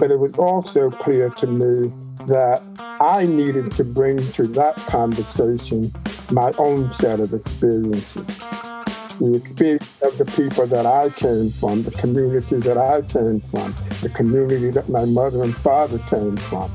But it was also clear to me that I needed to bring to that conversation my own set of experiences. The experience of the people that I came from, the community that I came from, the community that my mother and father came from.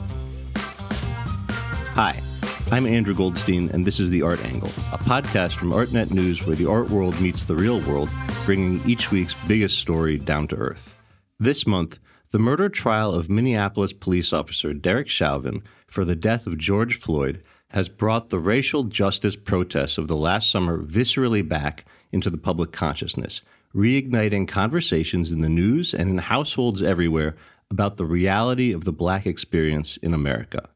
I'm Andrew Goldstein, and this is The Art Angle, a podcast from ArtNet News where the art world meets the real world, bringing each week's biggest story down to earth. This month, the murder trial of Minneapolis police officer Derek Chauvin for the death of George Floyd has brought the racial justice protests of the last summer viscerally back into the public consciousness, reigniting conversations in the news and in households everywhere about the reality of the black experience in America.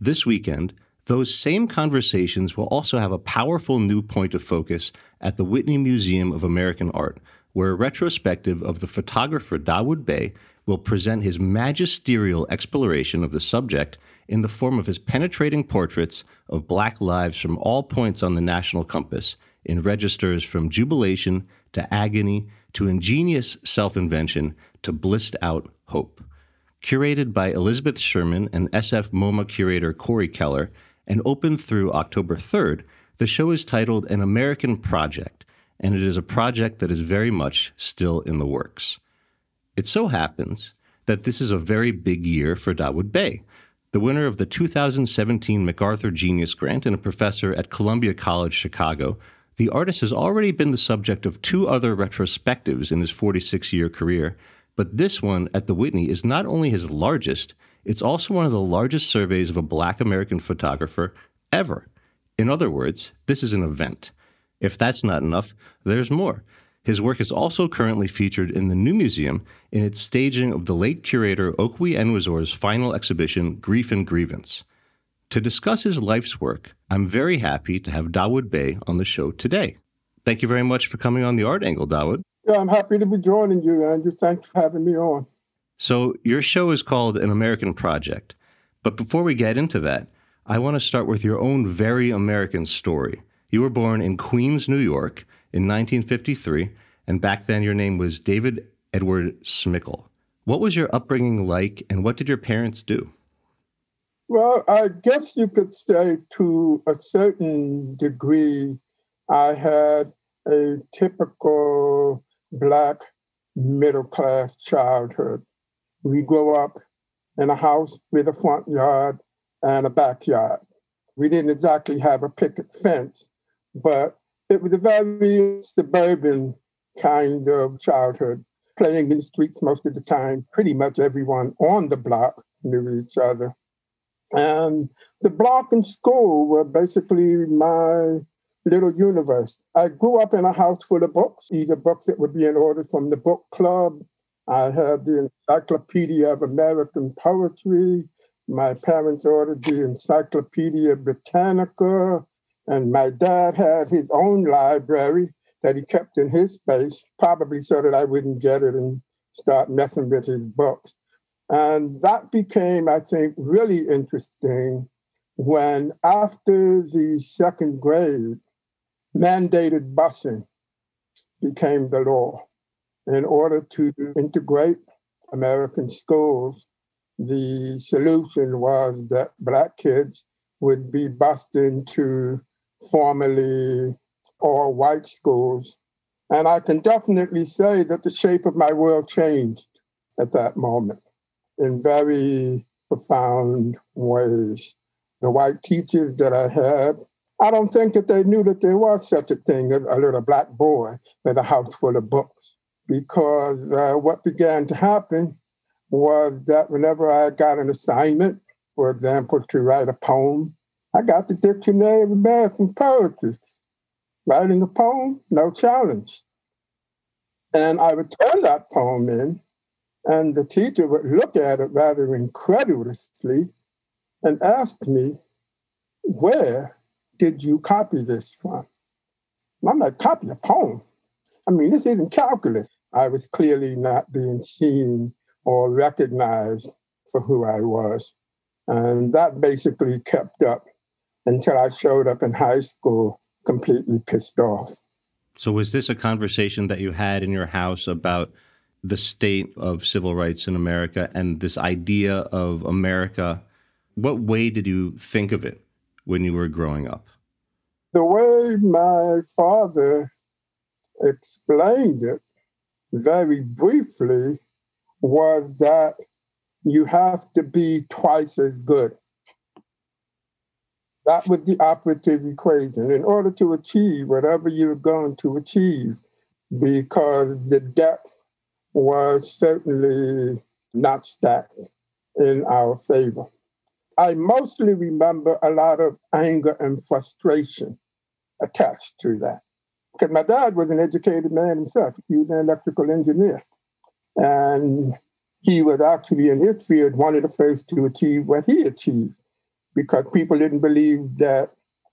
This weekend, those same conversations will also have a powerful new point of focus at the Whitney Museum of American Art, where a retrospective of the photographer Dawoud Bey will present his magisterial exploration of the subject in the form of his penetrating portraits of black lives from all points on the national compass in registers from jubilation to agony to ingenious self invention to blissed out hope. Curated by Elizabeth Sherman and SF MoMA curator Corey Keller, and open through October 3rd, the show is titled An American Project, and it is a project that is very much still in the works. It so happens that this is a very big year for Dawoud Bey, the winner of the 2017 MacArthur Genius Grant and a professor at Columbia College Chicago. The artist has already been the subject of two other retrospectives in his 46 year career, but this one at the Whitney is not only his largest, it's also one of the largest surveys of a black American photographer ever. In other words, this is an event. If that's not enough, there's more. His work is also currently featured in the New Museum in its staging of the late curator Okwui Enwezor's final exhibition, Grief and Grievance. To discuss his life's work, I'm very happy to have Dawoud Bey on the show today. Thank you very much for coming on the Art Angle, Dawoud. Yeah, I'm happy to be joining you, Andrew. Thanks for having me on. So, your show is called An American Project. But before we get into that, I want to start with your own very American story. You were born in Queens, New York in 1953, and back then your name was David Edward Smikle. What was your upbringing like, and what did your parents do? Well, I guess you could say to a certain degree, I had a typical Black middle class childhood. We grew up in a house with a front yard and a backyard. We didn't exactly have a picket fence, but it was a very suburban kind of childhood, playing in the streets most of the time. Pretty much everyone on the block knew each other. And the block and school were basically my little universe. I grew up in a house full of books, either books that were being ordered from the book club. I had the Encyclopedia of American Poetry. My parents ordered the Encyclopedia Britannica. And my dad had his own library that he kept in his space, probably so that I wouldn't get it and start messing with his books. And that became, I think, really interesting when, after the second grade, mandated busing became the law. In order to integrate American schools, the solution was that Black kids would be bused into formerly all white schools. And I can definitely say that the shape of my world changed at that moment in very profound ways. The white teachers that I had I don't think that they knew that there was such a thing as a little black boy with a house full of books. Because uh, what began to happen was that whenever I got an assignment, for example, to write a poem, I got the Dictionary of American Poetry. Writing a poem, no challenge. And I would turn that poem in, and the teacher would look at it rather incredulously and ask me, Where did you copy this from? I'm not copying a poem? I mean, this isn't calculus. I was clearly not being seen or recognized for who I was. And that basically kept up until I showed up in high school completely pissed off. So, was this a conversation that you had in your house about the state of civil rights in America and this idea of America, what way did you think of it when you were growing up? The way my father explained it very briefly was that you have to be twice as good. That was the operative equation in order to achieve whatever you're going to achieve, because the debt was certainly not stacked in our favor. I mostly remember a lot of anger and frustration attached to that. Because my dad was an educated man himself. He was an electrical engineer. And he was actually in his field one of the first to achieve what he achieved because people didn't believe that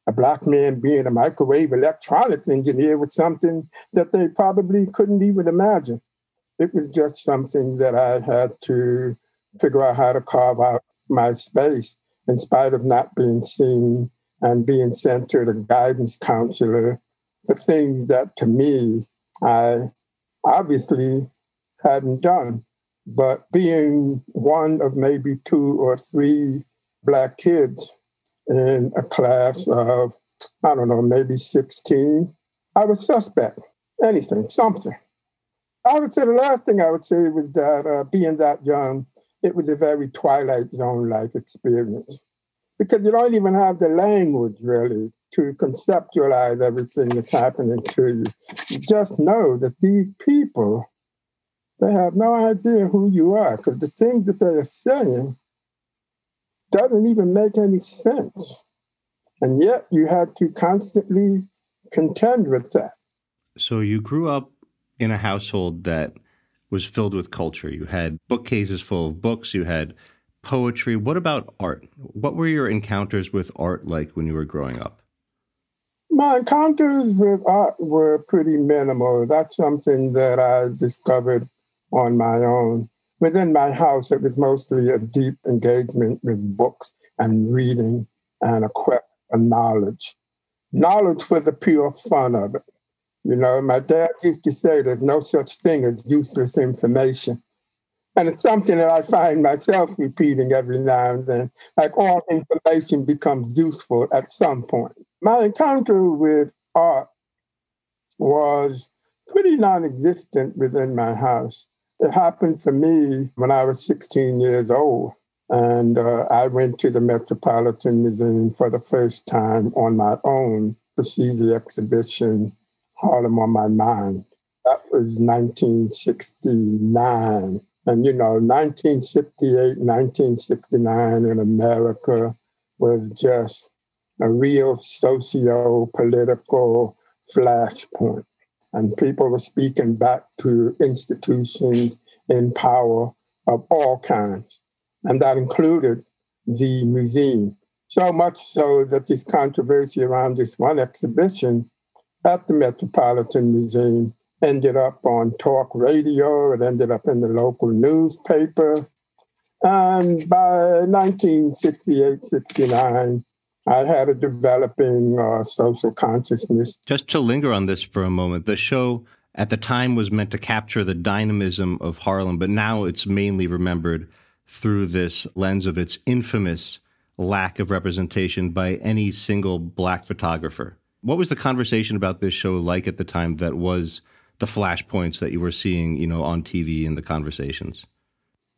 a black man being a microwave electronics engineer was something that they probably couldn't even imagine. It was just something that I had to figure out how to carve out my space in spite of not being seen and being sent to the guidance counselor for things that to me I obviously hadn't done. But being one of maybe two or three Black kids in a class of, I don't know, maybe 16, I was suspect. Anything, something. I would say the last thing I would say was that uh, being that young, it was a very Twilight Zone like experience because you don't even have the language really to conceptualize everything that's happening to you. You just know that these people they have no idea who you are because the things that they are saying doesn't even make any sense. And yet you had to constantly contend with that. So you grew up in a household that was filled with culture. You had bookcases full of books, you had poetry. What about art? What were your encounters with art like when you were growing up? My encounters with art were pretty minimal. That's something that I discovered on my own. Within my house, it was mostly a deep engagement with books and reading and a quest for knowledge. Knowledge for the pure fun of it. You know, my dad used to say there's no such thing as useless information. And it's something that I find myself repeating every now and then. Like all information becomes useful at some point. My encounter with art was pretty non existent within my house. It happened for me when I was 16 years old. And uh, I went to the Metropolitan Museum for the first time on my own to see the exhibition Harlem on My Mind. That was 1969. And you know, 1968, 1969 in America was just a real socio political flashpoint and people were speaking back to institutions in power of all kinds. And that included the museum. So much so that this controversy around this one exhibition at the Metropolitan Museum ended up on talk radio, it ended up in the local newspaper. And by 1968 69, I had a developing uh, social consciousness. Just to linger on this for a moment, the show at the time was meant to capture the dynamism of Harlem, but now it's mainly remembered through this lens of its infamous lack of representation by any single black photographer. What was the conversation about this show like at the time that was the flashpoints that you were seeing, you know, on TV in the conversations?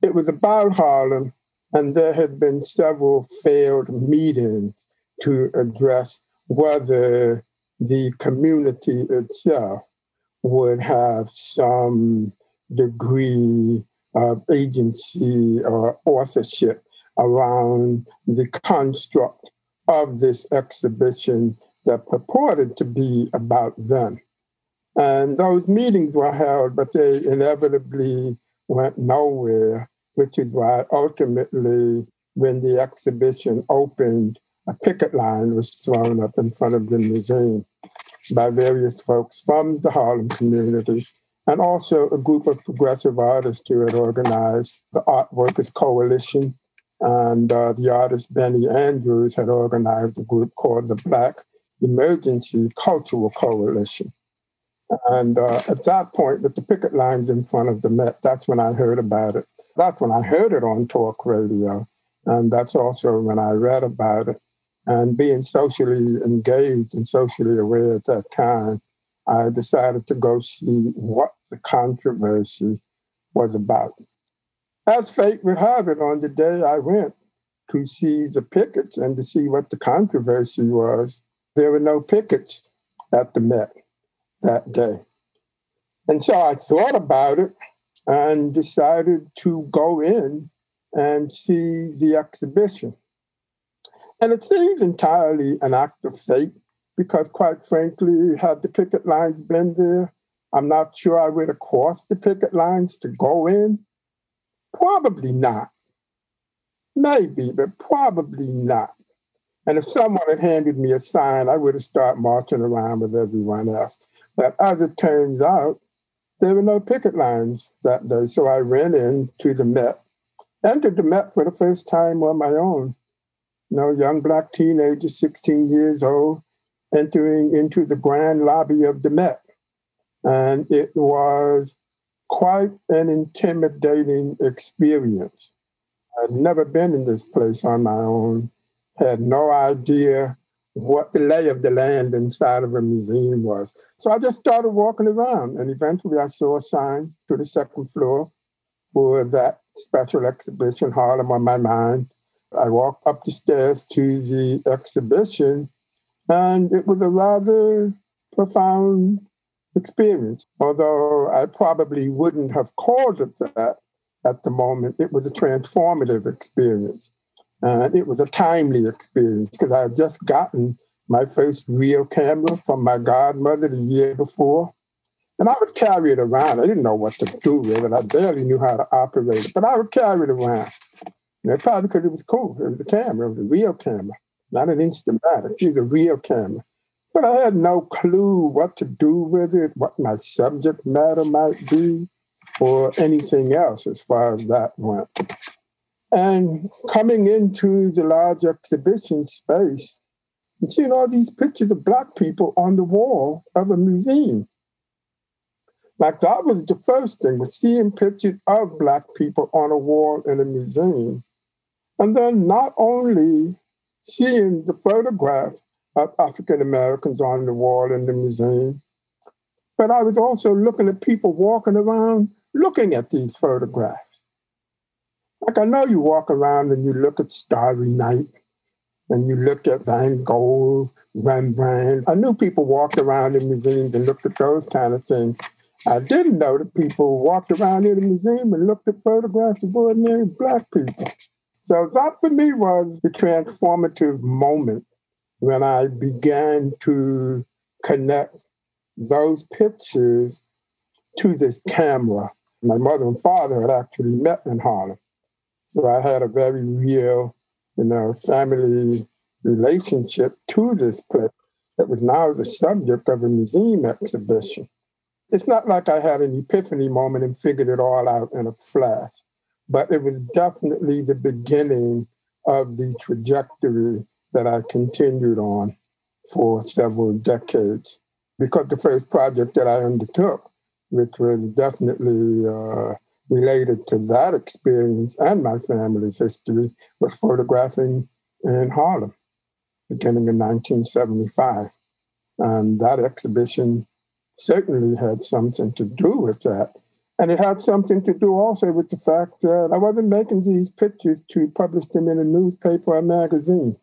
It was about Harlem, and there had been several failed meetings to address whether the community itself would have some degree of agency or authorship around the construct of this exhibition that purported to be about them. And those meetings were held, but they inevitably went nowhere, which is why ultimately, when the exhibition opened a picket line was thrown up in front of the museum by various folks from the Harlem community and also a group of progressive artists who had organized the Art Workers Coalition. And uh, the artist Benny Andrews had organized a group called the Black Emergency Cultural Coalition. And uh, at that point, with the picket lines in front of the Met, that's when I heard about it. That's when I heard it on talk radio. And that's also when I read about it. And being socially engaged and socially aware at that time, I decided to go see what the controversy was about. As fate would have it, on the day I went to see the pickets and to see what the controversy was, there were no pickets at the Met that day. And so I thought about it and decided to go in and see the exhibition. And it seemed entirely an act of fate because, quite frankly, had the picket lines been there, I'm not sure I would have crossed the picket lines to go in. Probably not. Maybe, but probably not. And if someone had handed me a sign, I would have started marching around with everyone else. But as it turns out, there were no picket lines that day. So I ran into the Met, entered the Met for the first time on my own. Know, young black teenager, 16 years old, entering into the grand lobby of the Met. And it was quite an intimidating experience. I'd never been in this place on my own, had no idea what the lay of the land inside of a museum was. So I just started walking around, and eventually I saw a sign to the second floor for that special exhibition, Harlem on My Mind. I walked up the stairs to the exhibition, and it was a rather profound experience. Although I probably wouldn't have called it that at the moment, it was a transformative experience. And it was a timely experience because I had just gotten my first real camera from my godmother the year before. And I would carry it around. I didn't know what to do with it. I barely knew how to operate it, but I would carry it around. Know, probably because it was cool. It was a camera. It was a real camera, not an Instamatic. It was a real camera. But I had no clue what to do with it, what my subject matter might be, or anything else as far as that went. And coming into the large exhibition space and seeing all these pictures of Black people on the wall of a museum. Like that was the first thing, was seeing pictures of Black people on a wall in a museum. And then not only seeing the photographs of African Americans on the wall in the museum, but I was also looking at people walking around looking at these photographs. Like I know you walk around and you look at Starry Night and you look at Van Gogh, Rembrandt. I knew people walked around in museums and looked at those kind of things. I didn't know that people walked around in the museum and looked at photographs of ordinary black people. So that for me was the transformative moment when I began to connect those pictures to this camera. My mother and father had actually met in Harlem. So I had a very real, you know, family relationship to this place that was now the subject of a museum exhibition. It's not like I had an epiphany moment and figured it all out in a flash, but it was definitely the beginning of the trajectory that I continued on for several decades. Because the first project that I undertook, which was definitely uh, related to that experience and my family's history was photographing in Harlem, beginning in 1975. And that exhibition certainly had something to do with that. And it had something to do also with the fact that I wasn't making these pictures to publish them in a newspaper or magazine.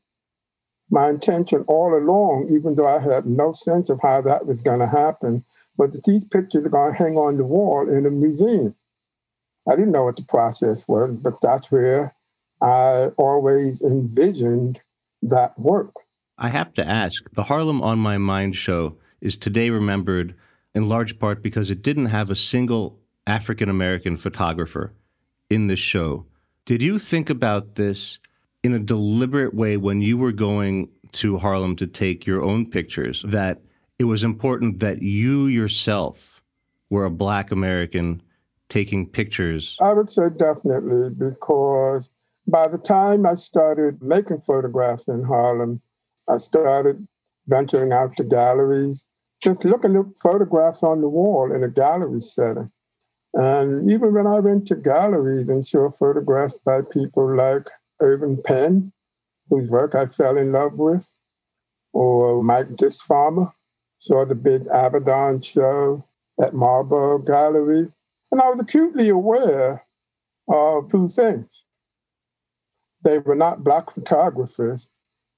My intention all along, even though I had no sense of how that was going to happen, was that these pictures are going to hang on the wall in a museum. I didn't know what the process was, but that's where I always envisioned that work. I have to ask the Harlem on My Mind show is today remembered in large part because it didn't have a single African American photographer in the show. Did you think about this in a deliberate way when you were going to Harlem to take your own pictures that it was important that you yourself were a Black American taking pictures? I would say definitely because by the time I started making photographs in Harlem, I started venturing out to galleries just looking at photographs on the wall in a gallery setting. And even when I went to galleries and saw photographs by people like Irving Penn, whose work I fell in love with, or Mike Disfarmer, saw the big Avedon show at Marlborough Gallery. And I was acutely aware of two things. They were not Black photographers,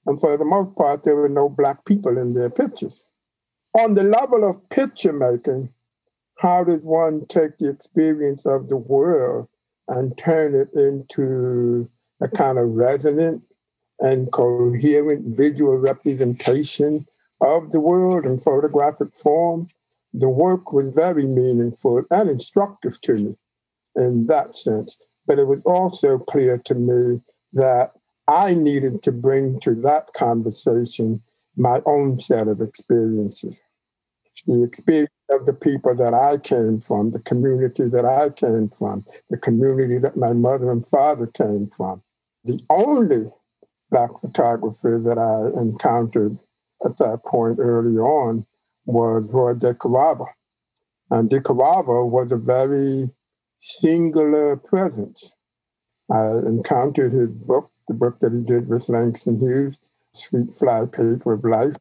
and for the most part, there were no Black people in their pictures. On the level of picture making, how does one take the experience of the world and turn it into a kind of resonant and coherent visual representation of the world in photographic form? The work was very meaningful and instructive to me in that sense. But it was also clear to me that I needed to bring to that conversation my own set of experiences. The experience of the people that I came from, the community that I came from, the community that my mother and father came from. The only Black photographer that I encountered at that point early on was Roy DeCarava. And DeCarava was a very singular presence. I encountered his book, the book that he did with Langston Hughes, Sweet Flypaper of Life.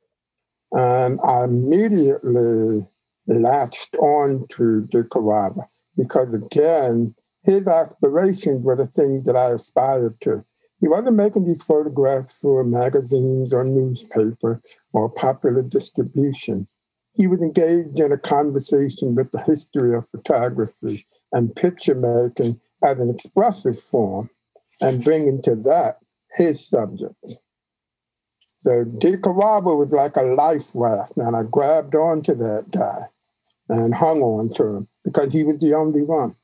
And I immediately latched on to DeCarava because, again, his aspirations were the things that I aspired to. He wasn't making these photographs for magazines or newspaper or popular distribution. He was engaged in a conversation with the history of photography and picture making as an expressive form and bringing to that his subjects. So DeCarava was like a life raft, and I grabbed onto that guy and hung on to him because he was the only one.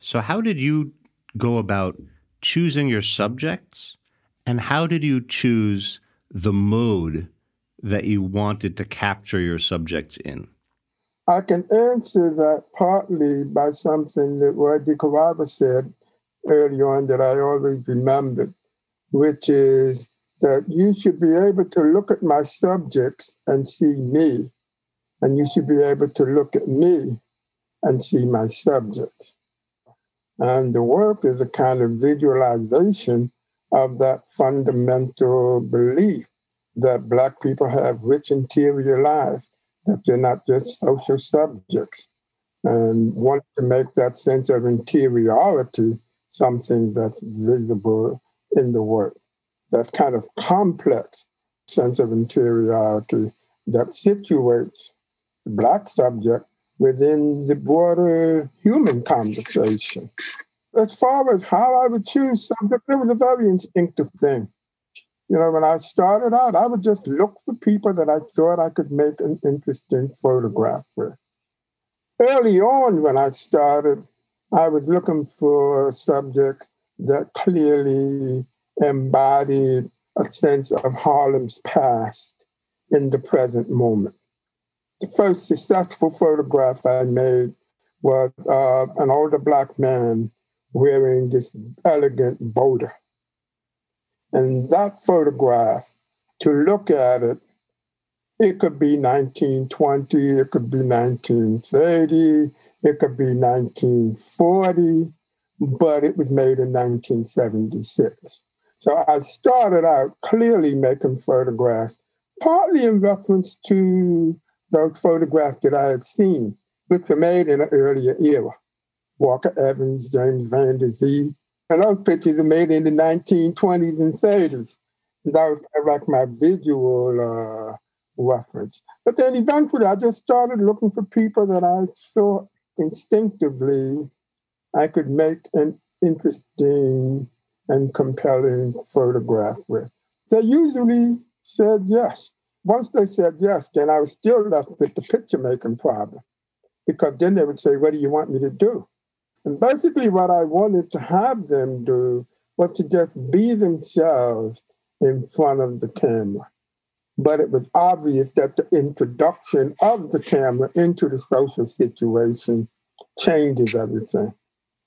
So, how did you go about choosing your subjects, and how did you choose the mode that you wanted to capture your subjects in? I can answer that partly by something that Roy DeCarava said early on that I always remembered, which is that you should be able to look at my subjects and see me, and you should be able to look at me and see my subjects. And the work is a kind of visualization of that fundamental belief that Black people have rich interior lives that they're not just social subjects, and want to make that sense of interiority something that's visible in the work. That kind of complex sense of interiority that situates the Black subject within the broader human conversation. As far as how I would choose subject, it was a very instinctive thing. You know, when I started out, I would just look for people that I thought I could make an interesting photograph with. Early on, when I started, I was looking for a subject that clearly embodied a sense of Harlem's past in the present moment. The first successful photograph I made was uh, an older black man wearing this elegant boater. And that photograph, to look at it, it could be 1920, it could be 1930, it could be 1940, but it was made in 1976. So I started out clearly making photographs, partly in reference to those photographs that I had seen, which were made in an earlier era. Walker Evans, James Van Der Zee, and those pictures are made in the 1920s and 30s. And that was kind of like my visual uh, reference. But then eventually I just started looking for people that I saw instinctively I could make an interesting and compelling photograph with. They usually said yes. Once they said yes, then I was still left with the picture making problem because then they would say, What do you want me to do? And basically, what I wanted to have them do was to just be themselves in front of the camera. But it was obvious that the introduction of the camera into the social situation changes everything.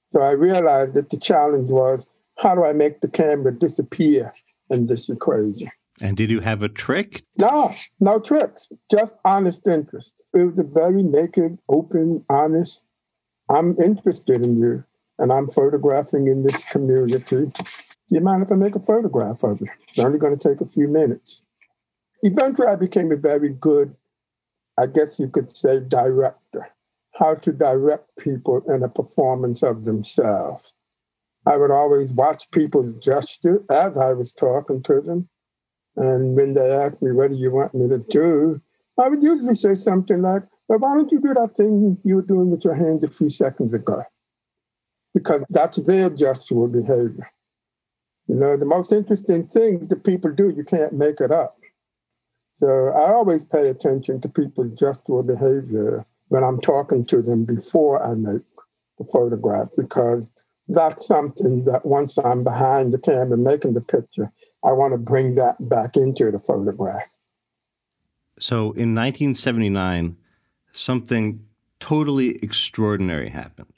So I realized that the challenge was how do I make the camera disappear in this equation? And did you have a trick? No, no tricks, just honest interest. It was a very naked, open, honest, I'm interested in you and I'm photographing in this community. Do you mind if I make a photograph of you? It's only going to take a few minutes. Eventually, I became a very good, I guess you could say, director, how to direct people in a performance of themselves. I would always watch people's gesture as I was talking to them. And when they asked me, what do you want me to do? I would usually say something like, well, why don't you do that thing you were doing with your hands a few seconds ago? Because that's their gestural behavior. You know, the most interesting things that people do, you can't make it up. So I always pay attention to people's gestural behavior when I'm talking to them before I make the photograph because that's something that once I'm behind the camera making the picture, I want to bring that back into the photograph. So in 1979, something totally extraordinary happened,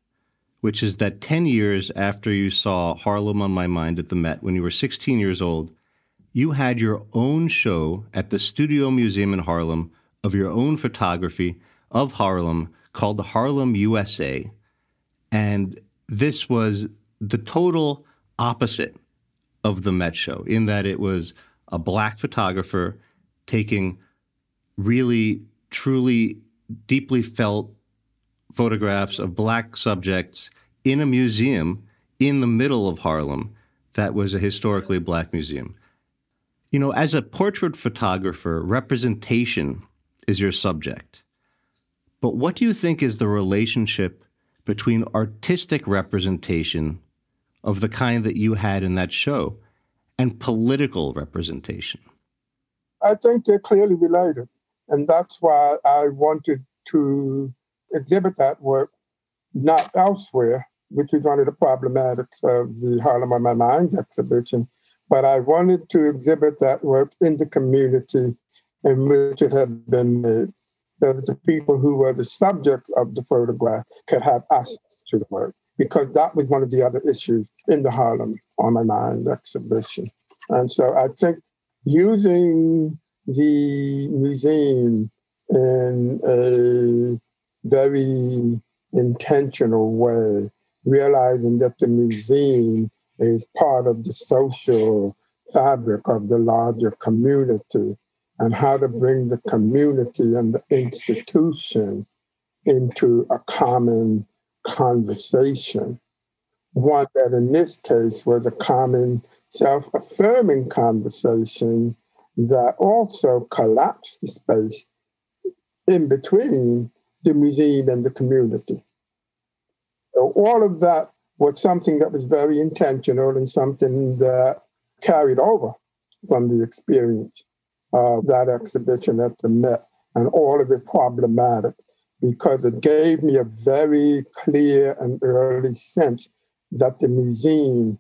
which is that 10 years after you saw Harlem on My Mind at the Met, when you were 16 years old, you had your own show at the Studio Museum in Harlem of your own photography of Harlem called Harlem USA. And this was the total opposite of the Met show in that it was a black photographer taking really, truly deeply felt photographs of black subjects in a museum in the middle of Harlem that was a historically black museum. You know, as a portrait photographer, representation is your subject. But what do you think is the relationship between artistic representation of the kind that you had in that show and political representation? I think they're clearly related. And that's why I wanted to exhibit that work not elsewhere, which is one of the problematics of the Harlem on My Mind exhibition, but I wanted to exhibit that work in the community in which it had been made. So that the people who were the subjects of the photograph could have access to the work, because that was one of the other issues in the Harlem on My Mind exhibition. And so I think using the museum in a very intentional way, realizing that the museum is part of the social fabric of the larger community and how to bring the community and the institution into a common conversation. One that in this case was a common self affirming conversation that also collapsed the space in between the museum and the community. So all of that was something that was very intentional and something that carried over from the experience of that exhibition at the Met and all of it problematic because it gave me a very clear and early sense that the museum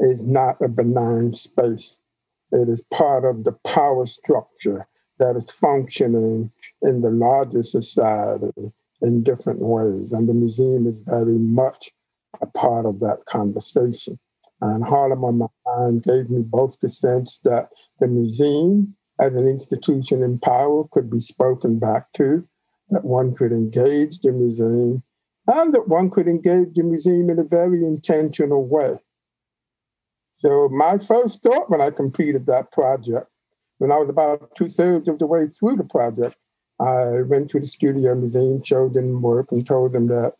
is not a benign space. It is part of the power structure that is functioning in the larger society in different ways. And the museum is very much a part of that conversation. And Harlem on My Mind gave me both the sense that the museum as an institution in power could be spoken back to, that one could engage the museum, and that one could engage the museum in a very intentional way. So my first thought when I completed that project, when I was about two thirds of the way through the project, I went to the studio museum, showed them work, and told them that,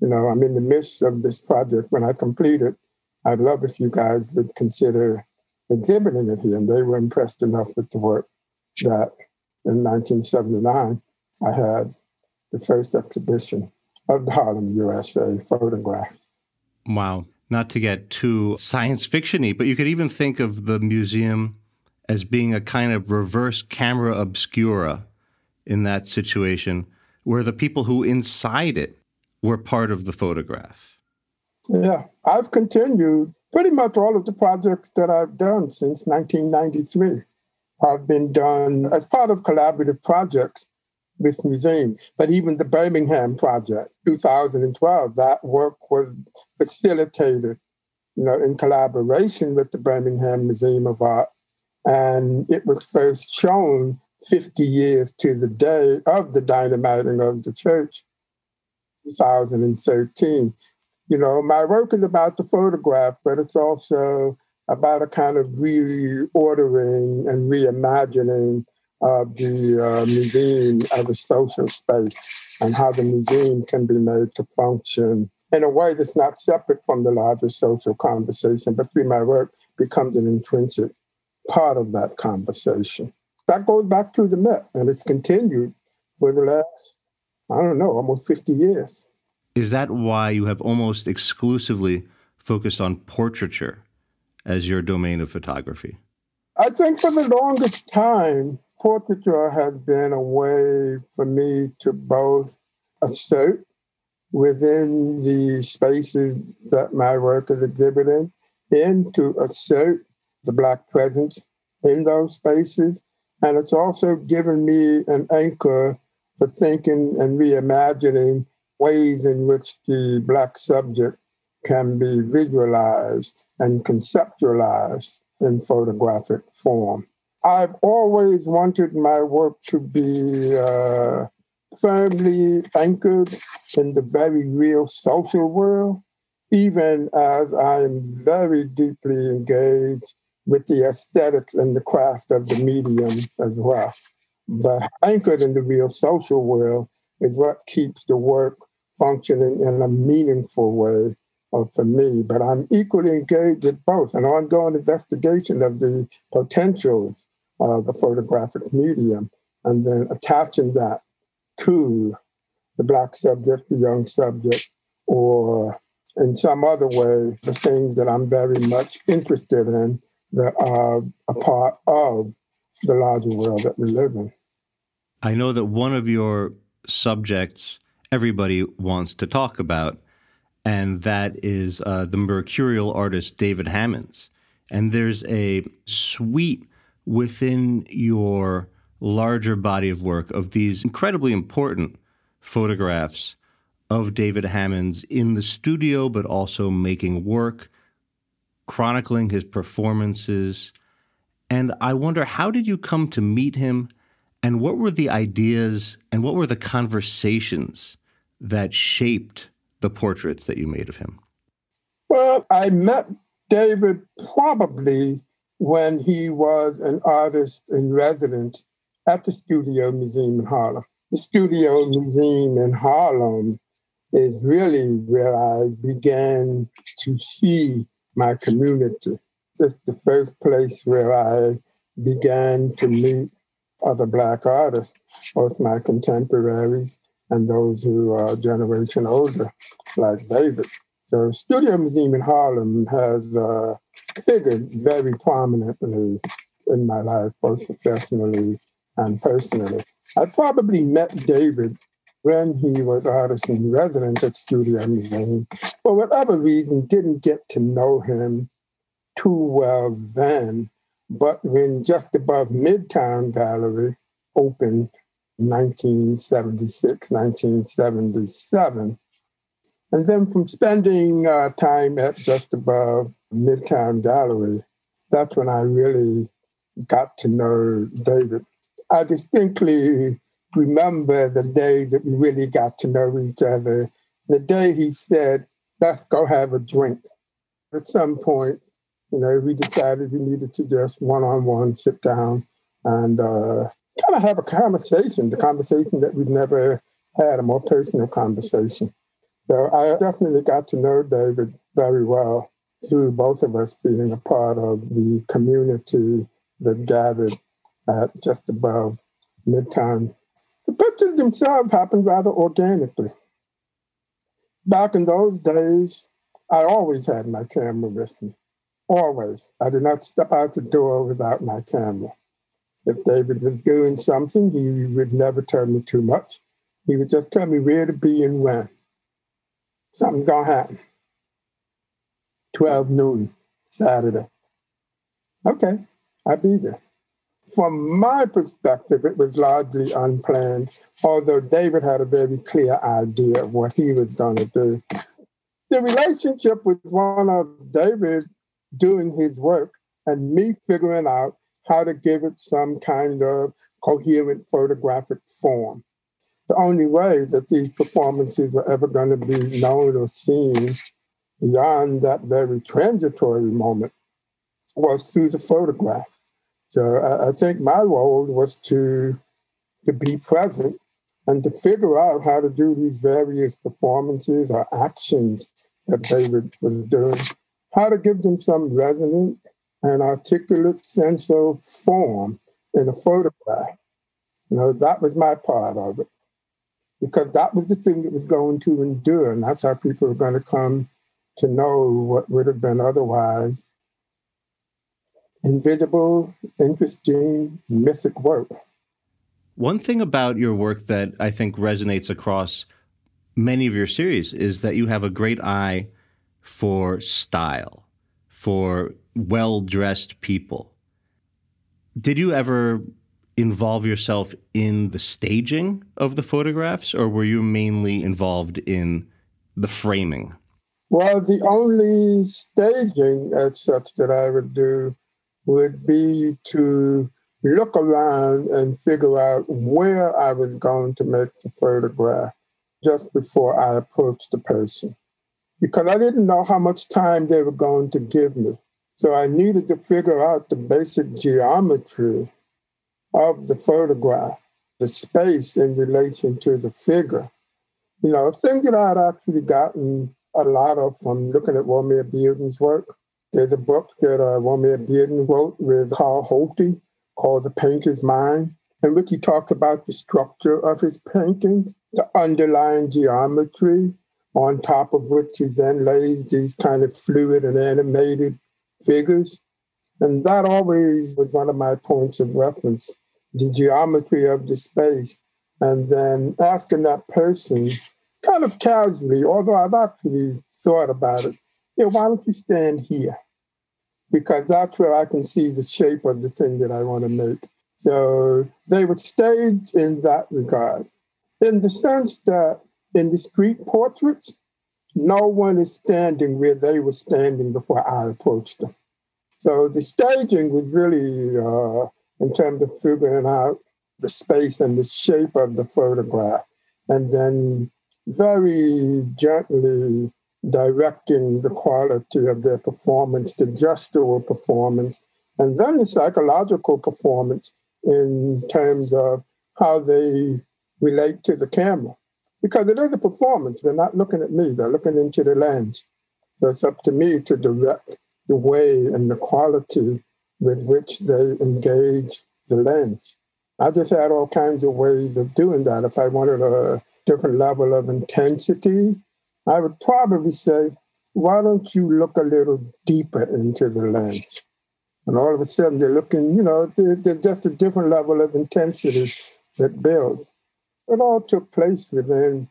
you know, I'm in the midst of this project. When I complete it, I'd love if you guys would consider exhibiting it here. And they were impressed enough with the work that in 1979, I had the first exhibition of the Harlem USA photograph. Wow not to get too science fictiony, but you could even think of the museum as being a kind of reverse camera obscura in that situation, where the people who inside it were part of the photograph. Yeah, I've continued pretty much all of the projects that I've done since 1993 have been done as part of collaborative projects with museums. But even the Birmingham project, 2012, that work was facilitated, you know, in collaboration with the Birmingham Museum of Art And it was first shown 50 years to the day of the dynamiting of the church, 2013. You know, my work is about the photograph, but it's also about a kind of reordering and reimagining of the uh, museum as a social space and how the museum can be made to function in a way that's not separate from the larger social conversation, but through my work becomes an intrinsic part of that conversation. That goes back to the Met, and it's continued for the last, I don't know, almost 50 years. Is that why you have almost exclusively focused on portraiture as your domain of photography? I think for the longest time, portraiture has been a way for me to both assert within the spaces that my work is exhibiting and to assert the Black presence in those spaces. And it's also given me an anchor for thinking and reimagining ways in which the Black subject can be visualized and conceptualized in photographic form. I've always wanted my work to be uh, firmly anchored in the very real social world, even as I'm very deeply engaged with the aesthetics and the craft of the medium as well. But anchored in the real social world is what keeps the work functioning in a meaningful way for me. But I'm equally engaged with both an ongoing investigation of the potentials of the photographic medium and then attaching that to the Black subject, the young subject, or in some other way, the things that I'm very much interested in that are a part of the larger world that we live in. I know that one of your subjects everybody wants to talk about, and that is uh, the mercurial artist David Hammons. And there's a suite within your larger body of work of these incredibly important photographs of David Hammons in the studio, but also making work, chronicling his performances. And I wonder, how did you come to meet him? And what were the ideas and what were the conversations that shaped the portraits that you made of him? Well, I met David probably when he was an artist in residence at the Studio Museum in Harlem. The Studio Museum in Harlem is really where I began to see my community. It's the first place where I began to meet other Black artists, both my contemporaries and those who are a generation older, like David. So, Studio Museum in Harlem has uh, figured very prominently in my life, both professionally and personally. I probably met David when he was artist in residence at Studio Museum. For whatever reason, didn't get to know him too well then. But when just above Midtown Gallery opened 1976, 1977, and then from spending uh, time at just above Midtown Gallery, that's when I really got to know David I distinctly remember the day that we really got to know each other. The day he said, let's go have a drink. At some point, you know, we decided we needed to just one on one sit down and uh, kind of have a conversation, the conversation that we've never had, a more personal conversation. So I definitely got to know David very well through both of us being a part of the community that gathered at just above midtown. The pictures themselves happened rather organically. Back in those days, I always had my camera with me. Always. I did not step out the door without my camera. If David was doing something, he would never tell me too much. He would just tell me where to be and when. Something's gonna happen. 12 noon, Saturday. Okay, I'll be there. From my perspective, it was largely unplanned, although David had a very clear idea of what he was going to do. The relationship was one of David doing his work and me figuring out how to give it some kind of coherent photographic form. The only way that these performances were ever going to be known or seen beyond that very transitory moment was through the photograph. So I, I think my role was to to be present and to figure out how to do these various performances or actions that David was doing, how to give them some resonant and articulate sense of form in a photograph. You know, that was my part of it. Because that was the thing that was going to endure, and that's how people are going to come to know what would have been otherwise invisible, interesting, mythic work. One thing about your work that I think resonates across many of your series is that you have a great eye for style, for well dressed people. Did you ever involve yourself in the staging of the photographs, or were you mainly involved in the framing? Well, the only staging as such that I would do would be to look around and figure out where I was going to make the photograph just before I approached the person. Because I didn't know how much time they were going to give me. So I needed to figure out the basic geometry of the photograph, the space in relation to the figure. You know, things that I had actually gotten a lot of from looking at Romare Bearden's work. There's a book that uh, Romare Bearden wrote with Carl Holty called The Painter's Mind, in which he talks about the structure of his paintings, the underlying geometry, on top of which he then lays these kind of fluid and animated figures. And that always was one of my points of reference the geometry of the space. And then asking that person, kind of casually, although I've actually thought about it, yeah, why don't you stand here? Because that's where I can see the shape of the thing that I want to make. So they would stage in that regard, in the sense that in the street portraits, no one is standing where they were standing before I approached them. So the staging was really, uh, in terms of figuring out the space and the shape of the photograph, and then very gently directing the quality of their performance, the gestural performance, and then the psychological performance in terms of how they relate to the camera. Because it is a performance. They're not looking at me, they're looking into the lens. So it's up to me to direct the way and the quality with which they engage the lens. I just had all kinds of ways of doing that. If I wanted a different level of intensity, I would probably say, why don't you look a little deeper into the lens? And all of a sudden they're looking, you know, there's just a different level of intensity that builds. It all took place within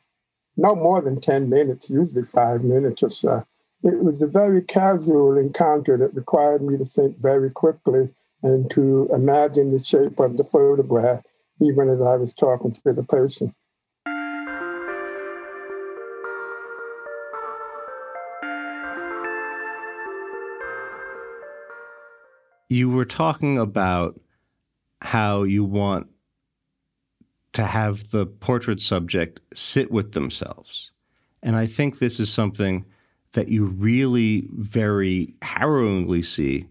no more than 10 minutes, usually five minutes or so. It was a very casual encounter that required me to think very quickly and to imagine the shape of the photograph, even as I was talking to the person. you were talking about how you want to have the portrait subject sit with themselves. And I think this is something that you really very harrowingly see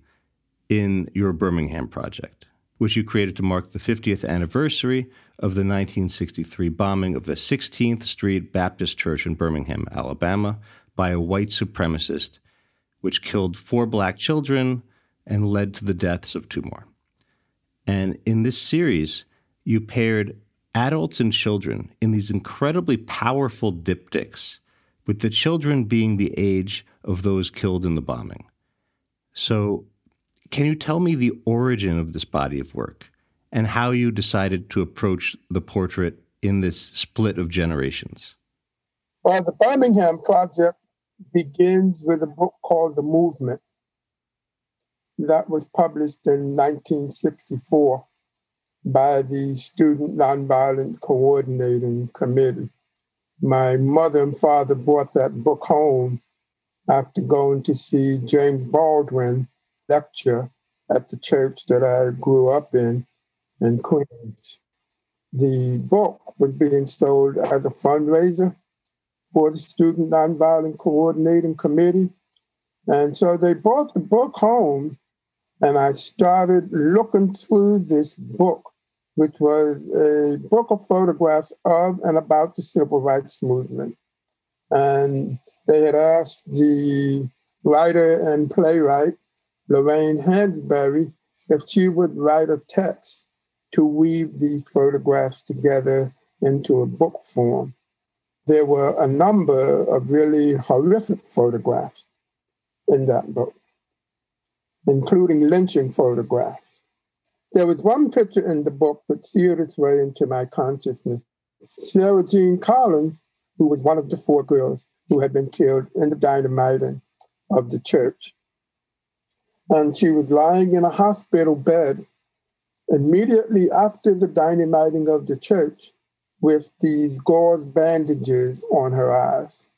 in your Birmingham project, which you created to mark the 50th anniversary of the 1963 bombing of the 16th Street Baptist Church in Birmingham, Alabama, by a white supremacist, which killed four black children, and led to the deaths of two more. And in this series, you paired adults and children in these incredibly powerful diptychs, with the children being the age of those killed in the bombing. So, can you tell me the origin of this body of work and how you decided to approach the portrait in this split of generations? Well, the Birmingham Project begins with a book called The Movement that was published in 1964 by the Student Nonviolent Coordinating Committee. My mother and father brought that book home after going to see James Baldwin lecture at the church that I grew up in, in Queens. The book was being sold as a fundraiser for the Student Nonviolent Coordinating Committee. And so they brought the book home, and I started looking through this book, which was a book of photographs of and about the civil rights movement. And they had asked the writer and playwright, Lorraine Hansberry, if she would write a text to weave these photographs together into a book form. There were a number of really horrific photographs in that book, including lynching photographs. There was one picture in the book that seared its way into my consciousness. Sarah Jean Collins, who was one of the four girls who had been killed in the dynamiting of the church. And she was lying in a hospital bed immediately after the dynamiting of the church with these gauze bandages on her eyes.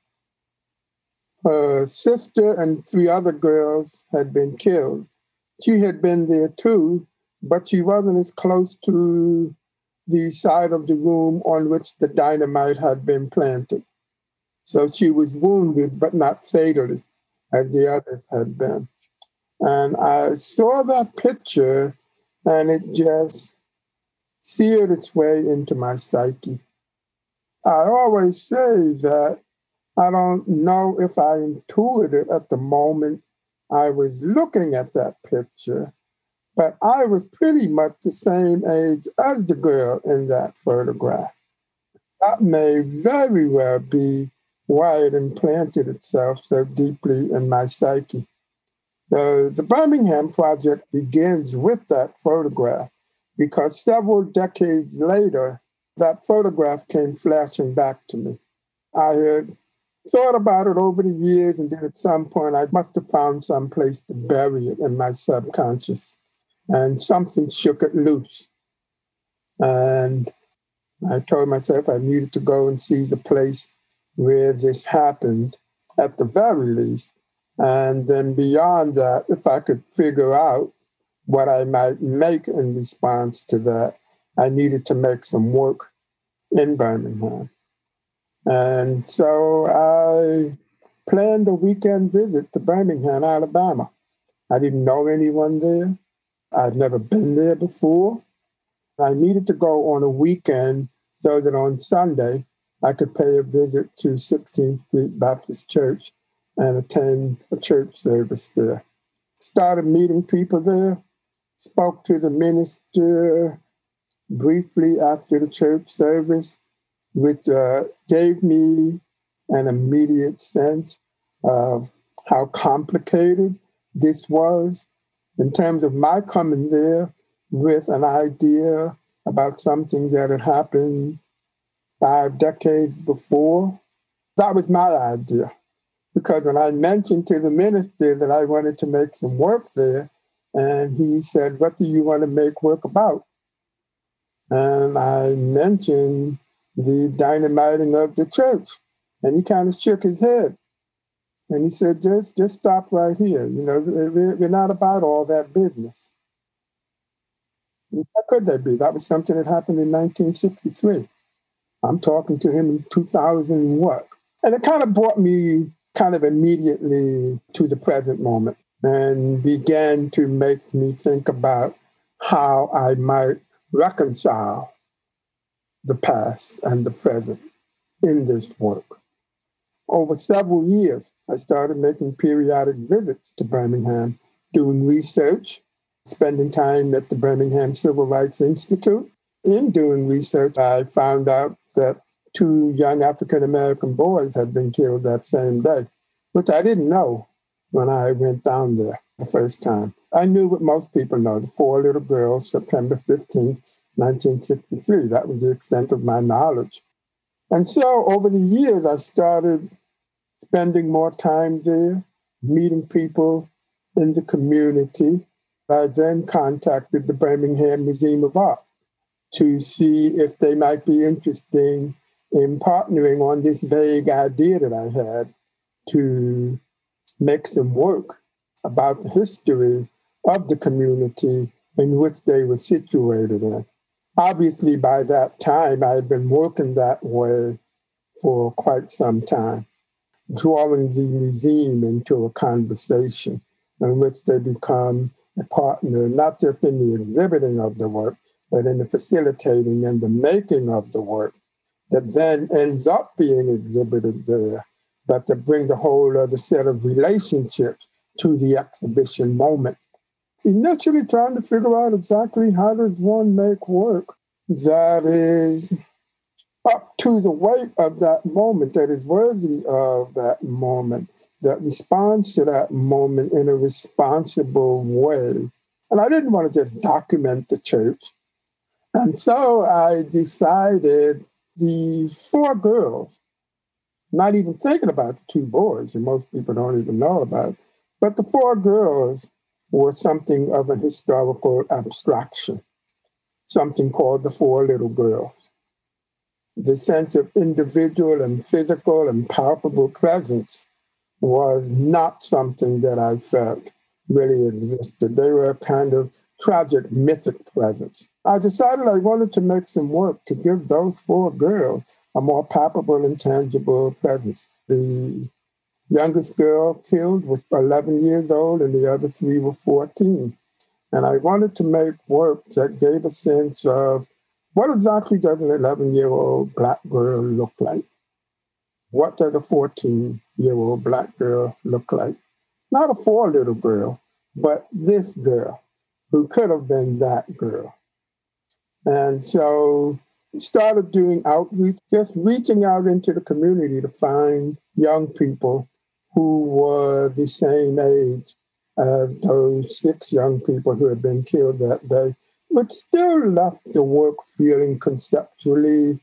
Her sister and three other girls had been killed. She had been there too, but she wasn't as close to the side of the room on which the dynamite had been planted. So she was wounded, but not fatally, as the others had been. And I saw that picture, and it just seared its way into my psyche. I always say that I don't know if I intuited at the moment I was looking at that picture, but I was pretty much the same age as the girl in that photograph. That may very well be why it implanted itself so deeply in my psyche. So the Birmingham Project begins with that photograph because several decades later, that photograph came flashing back to me. I had thought about it over the years, and then at some point, I must have found some place to bury it in my subconscious. And something shook it loose. And I told myself I needed to go and see the place where this happened at the very least. And then beyond that, if I could figure out what I might make in response to that, I needed to make some work in Birmingham. And so I planned a weekend visit to Birmingham, Alabama. I didn't know anyone there. I'd never been there before. I needed to go on a weekend so that on Sunday I could pay a visit to 16th Street Baptist Church and attend a church service there. Started meeting people there, spoke to the minister briefly after the church service, which uh, gave me an immediate sense of how complicated this was in terms of my coming there with an idea about something that had happened five decades before. That was my idea. Because when I mentioned to the minister that I wanted to make some work there, and he said, What do you want to make work about? And I mentioned the dynamiting of the church. And he kind of shook his head. And he said, just, just stop right here. You know, we're not about all that business. How could that be? That was something that happened in 1963. I'm talking to him in 2000 what? And it kind of brought me kind of immediately to the present moment and began to make me think about how I might reconcile the past and the present in this work. Over several years, I started making periodic visits to Birmingham, doing research, spending time at the Birmingham Civil Rights Institute. In doing research, I found out that two young African American boys had been killed that same day, which I didn't know when I went down there the first time. I knew what most people know the four little girls, September 15th, 1963. That was the extent of my knowledge. And so over the years, I started spending more time there, meeting people in the community. I then contacted the Birmingham Museum of Art to see if they might be interested in partnering on this vague idea that I had to make some work about the history of the community in which they were situated in. Obviously, by that time, I had been working that way for quite some time, drawing the museum into a conversation in which they become a partner, not just in the exhibiting of the work, but in the facilitating and the making of the work that then ends up being exhibited there, but that brings a whole other set of relationships to the exhibition moment. Initially trying to figure out exactly how does one make work that is up to the weight of that moment, that is worthy of that moment, that responds to that moment in a responsible way. And I didn't want to just document the church. And so I decided the four girls, not even thinking about the two boys, and most people don't even know about, but the four girls were something of an historical abstraction, something called the four little girls. The sense of individual and physical and palpable presence was not something that I felt really existed. They were a kind of tragic mythic presence. I decided I wanted to make some work to give those four girls a more palpable and tangible presence. The youngest girl killed was 11 years old, and the other three were 14. And I wanted to make work that gave a sense of what exactly does an 11 year old black girl look like? What does a 14 year old black girl look like? Not a four little girl, but this girl who could have been that girl. And so started doing outreach, just reaching out into the community to find young people who were the same age as those six young people who had been killed that day, but still left the work feeling conceptually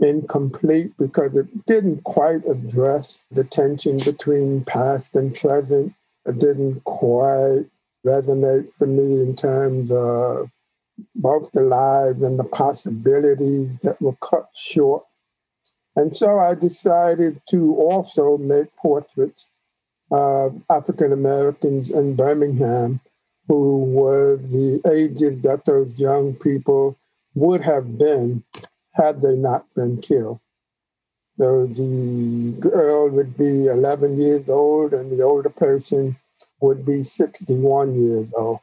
incomplete because it didn't quite address the tension between past and present. It didn't quite resonate for me in terms of both the lives and the possibilities that were cut short. And so I decided to also make portraits of African Americans in Birmingham who were the ages that those young people would have been had they not been killed. So the girl would be 11 years old and the older person would be 61 years old.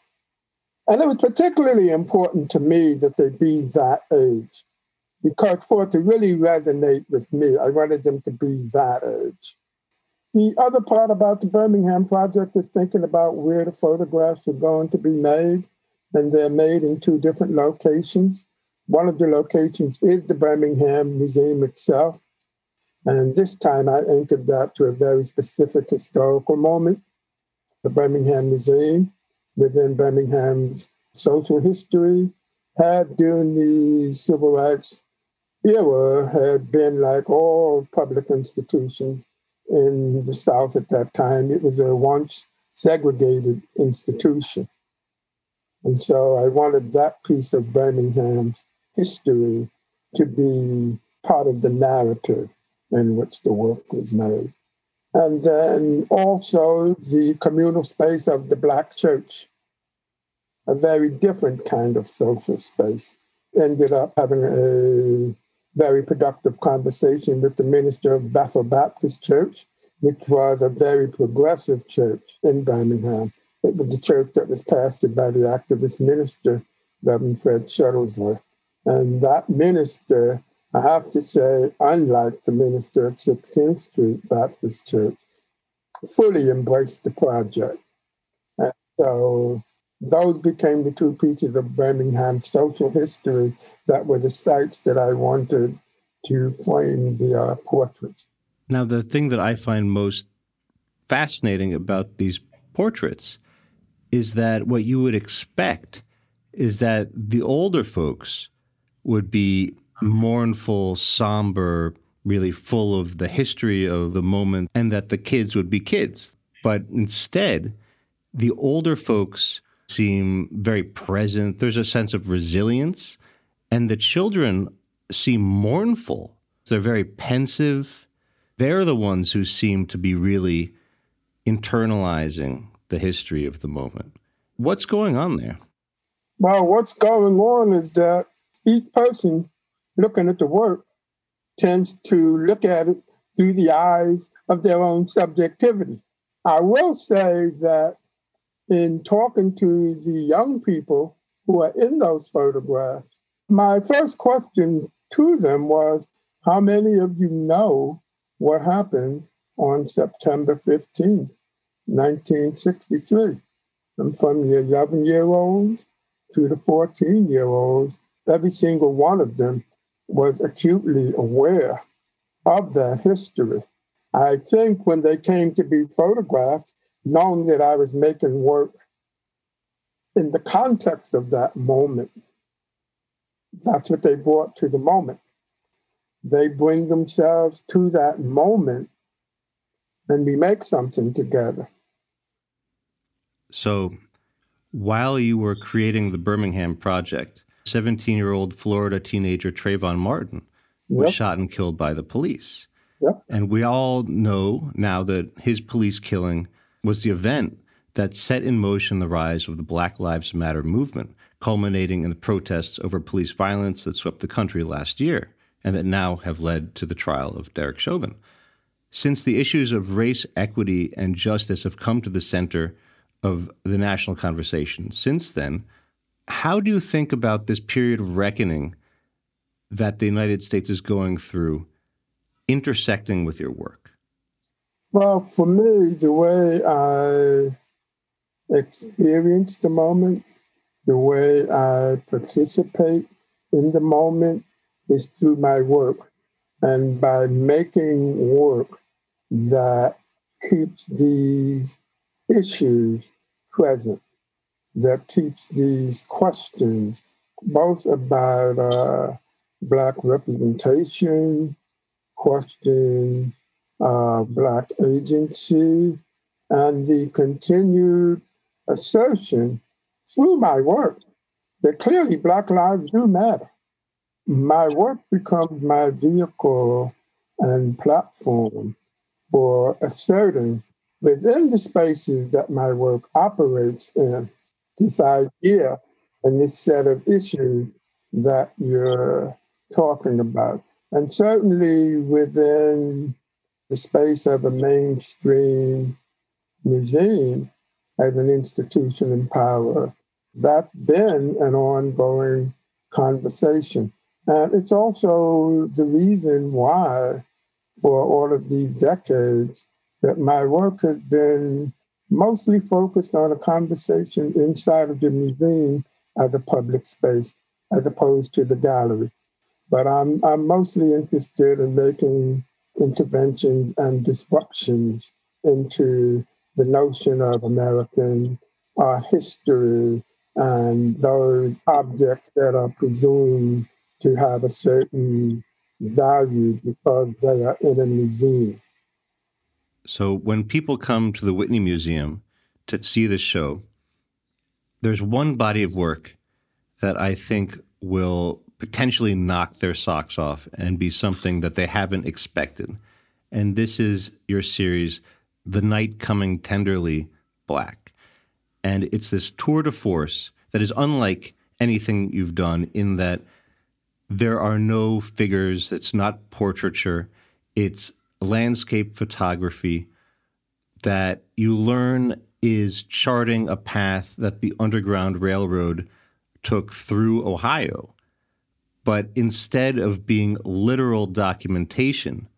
And it was particularly important to me that they be that age because for it to really resonate with me, I wanted them to be that age. The other part about the Birmingham project is thinking about where the photographs are going to be made, and they're made in two different locations. One of the locations is the Birmingham Museum itself, and this time I anchored that to a very specific historical moment the Birmingham Museum within Birmingham's social history had during the civil rights era had been like all public institutions in the South at that time. It was a once segregated institution. And so I wanted that piece of Birmingham's history to be part of the narrative in which the work was made. And then also the communal space of the Black church, a very different kind of social space. Ended up having a very productive conversation with the minister of Bethel Baptist Church, which was a very progressive church in Birmingham. It was the church that was pastored by the activist minister, Reverend Fred Shuttlesworth. And that minister I have to say, unlike the minister at 16th Street Baptist Church, fully embraced the project. And so those became the two pieces of Birmingham social history that were the sites that I wanted to frame the uh, portraits. Now, the thing that I find most fascinating about these portraits is that what you would expect is that the older folks would be mournful, somber, really full of the history of the moment, and that the kids would be kids. But instead, the older folks seem very present. There's a sense of resilience, and the children seem mournful. They're very pensive. They're the ones who seem to be really internalizing the history of the moment. What's going on there? Well, what's going on is that each person looking at the work tends to look at it through the eyes of their own subjectivity. I will say that in talking to the young people who are in those photographs, my first question to them was How many of you know what happened on September 15, 1963? And from the 11 year olds to the 14 year olds, every single one of them was acutely aware of that history. I think when they came to be photographed, knowing that I was making work in the context of that moment, that's what they brought to the moment. They bring themselves to that moment and we make something together. So, while you were creating the Birmingham Project, 17 year old Florida teenager Trayvon Martin was yep. shot and killed by the police. Yep. And we all know now that his police killing was the event that set in motion the rise of the Black Lives Matter movement, culminating in the protests over police violence that swept the country last year and that now have led to the trial of Derek Chauvin. Since the issues of race, equity, and justice have come to the center of the national conversation since then, how do you think about this period of reckoning that the United States is going through intersecting with your work? Well, for me, the way I experience the moment, the way I participate in the moment is through my work. And by making work that keeps these issues present, that keeps these questions both about uh, Black representation, question uh, Black agency, and the continued assertion through my work that clearly Black lives do matter. My work becomes my vehicle and platform for asserting within the spaces that my work operates in this idea and this set of issues that you're talking about. And certainly within the space of a mainstream museum as an institution in power, that's been an ongoing conversation. And it's also the reason why, for all of these decades, that my work has been mostly focused on a conversation inside of the museum as a public space, as opposed to the gallery. But I'm, I'm mostly interested in making interventions and disruptions into the notion of American art history and those objects that are presumed to have a certain value because they are in a museum. So when people come to the Whitney Museum to see this show, there's one body of work that I think will potentially knock their socks off and be something that they haven't expected. And this is your series, The Night Coming Tenderly Black. And it's this tour de force that is unlike anything you've done in that there are no figures, it's not portraiture, it's landscape photography that you learn is charting a path that the Underground Railroad took through Ohio. But instead of being literal documentation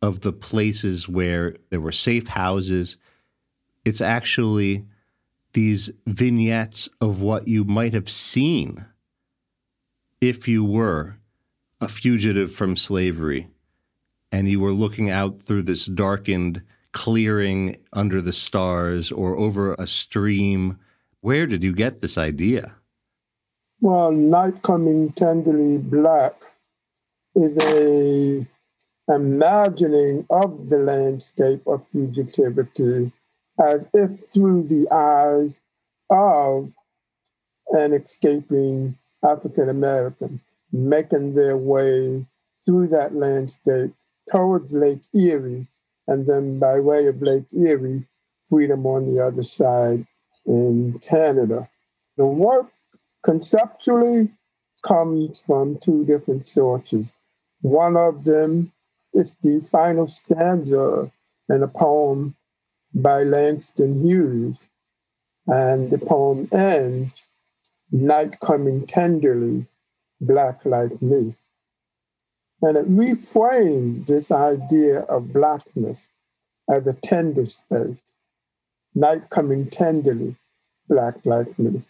of the places where there were safe houses, it's actually these vignettes of what you might have seen if you were a fugitive from slavery and you were looking out through this darkened clearing under the stars or over a stream. Where did you get this idea? Well, Night Coming Tenderly Black is a imagining of the landscape of fugitivity as if through the eyes of an escaping African American making their way through that landscape towards Lake Erie, and then by way of Lake Erie, freedom on the other side in Canada. The work conceptually comes from two different sources. One of them is the final stanza in a poem by Langston Hughes. And the poem ends, Night coming tenderly, black like me. And it reframes this idea of blackness as a tender space, night coming tenderly, black like me,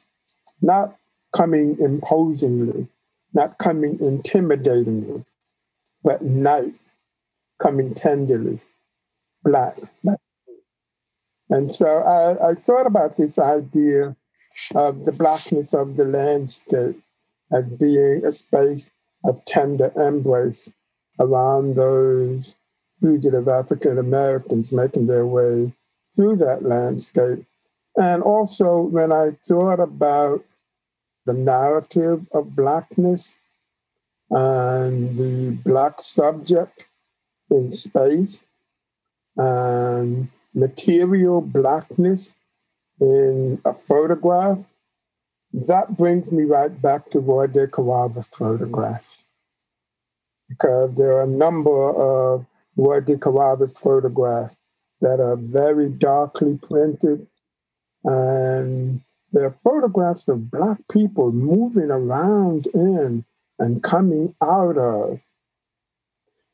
not coming imposingly, not coming intimidatingly, but night coming tenderly, black. And so I, I thought about this idea of the blackness of the landscape as being a space of tender embrace around those fugitive African Americans making their way through that landscape. And also, when I thought about the narrative of Blackness and the Black subject in space and material Blackness in a photograph, that brings me right back to Roy DeCarava's photographs. Because there are a number of Roy DeCarava's photographs that are very darkly printed and they're photographs of Black people moving around in and coming out of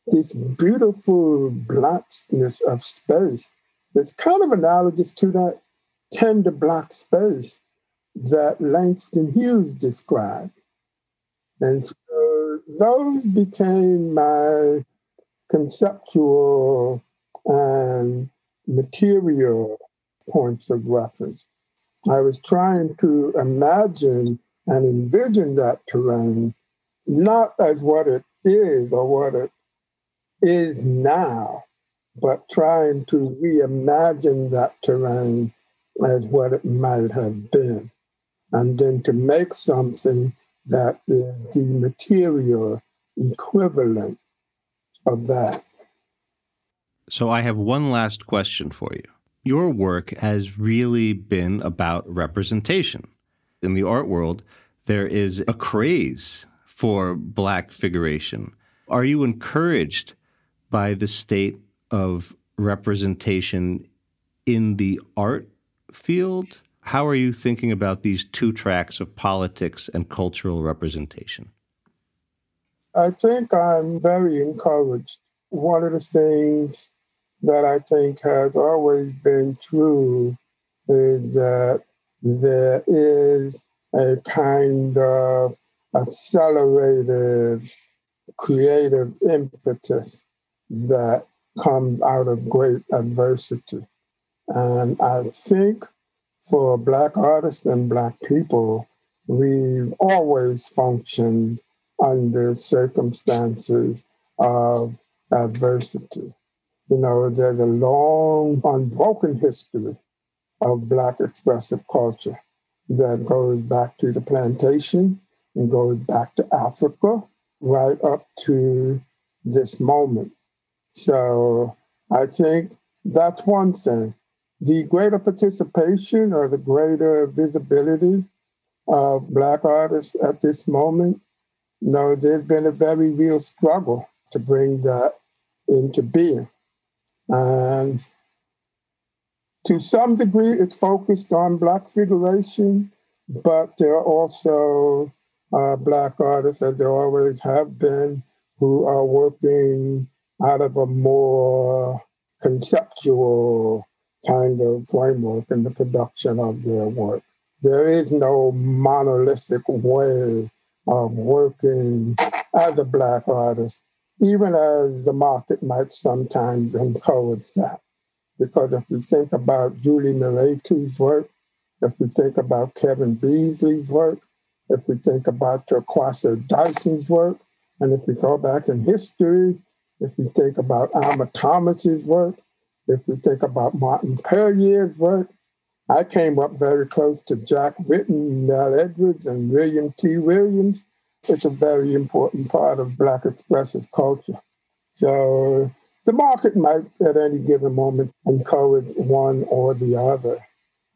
this beautiful blackness of space. It's kind of analogous to that tender black space that Langston Hughes described. And so those became my conceptual and material points of reference. I was trying to imagine and envision that terrain not as what it is or what it is now, but trying to reimagine that terrain as what it might have been. And then to make something that is the material equivalent of that. So I have one last question for you your work has really been about representation. In the art world, there is a craze for Black figuration. Are you encouraged by the state of representation in the art field? How are you thinking about these two tracks of politics and cultural representation? I think I'm very encouraged. One of the things that I think has always been true is that there is a kind of accelerated creative impetus that comes out of great adversity. And I think for Black artists and Black people, we've always functioned under circumstances of adversity. You know, there's a long, unbroken history of Black expressive culture that goes back to the plantation and goes back to Africa right up to this moment. So I think that's one thing. The greater participation or the greater visibility of Black artists at this moment, you know, there's been a very real struggle to bring that into being. And to some degree, it's focused on Black figuration, but there are also uh, Black artists, as there always have been, who are working out of a more conceptual kind of framework in the production of their work. There is no monolithic way of working as a Black artist even as the market might sometimes encourage that. Because if we think about Julie Mehretu's work, if we think about Kevin Beasley's work, if we think about Torkwase Dyson's work, and if we go back in history, if we think about Alma Thomas's work, if we think about Martin Puryear's work, I came up very close to Jack Whitten, Mel Edwards, and William T. Williams, it's a very important part of Black expressive culture. So the market might at any given moment encourage one or the other.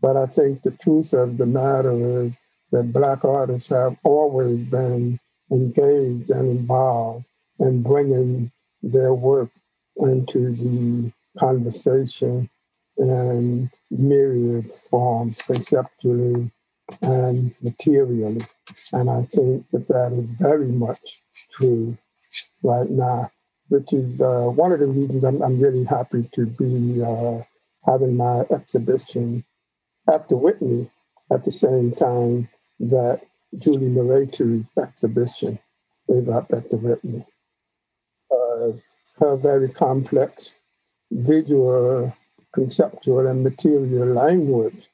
But I think the truth of the matter is that Black artists have always been engaged and involved in bringing their work into the conversation in myriad forms, conceptually and materially. And I think that that is very much true right now, which is uh, one of the reasons I'm, I'm really happy to be uh, having my exhibition at the Whitney at the same time that Julie Mehretu's exhibition is up at the Whitney. Uh, her very complex visual, conceptual, and material language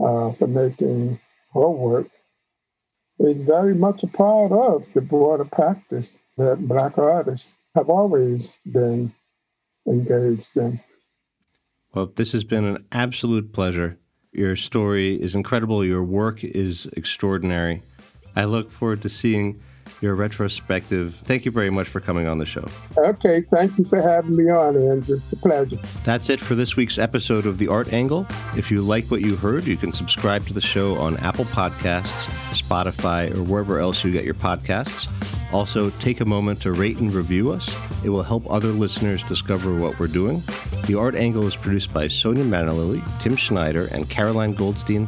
uh, for making her work is very much a part of the broader practice that Black artists have always been engaged in. Well, this has been an absolute pleasure. Your story is incredible. Your work is extraordinary. I look forward to seeing your retrospective. Thank you very much for coming on the show. Okay, thank you for having me on, Andrew. It's a pleasure. That's it for this week's episode of The Art Angle. If you like what you heard, you can subscribe to the show on Apple Podcasts, Spotify, or wherever else you get your podcasts. Also, take a moment to rate and review us. It will help other listeners discover what we're doing. The Art Angle is produced by Sonia Manalili, Tim Schneider, and Caroline Goldstein.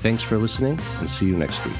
Thanks for listening, and see you next week.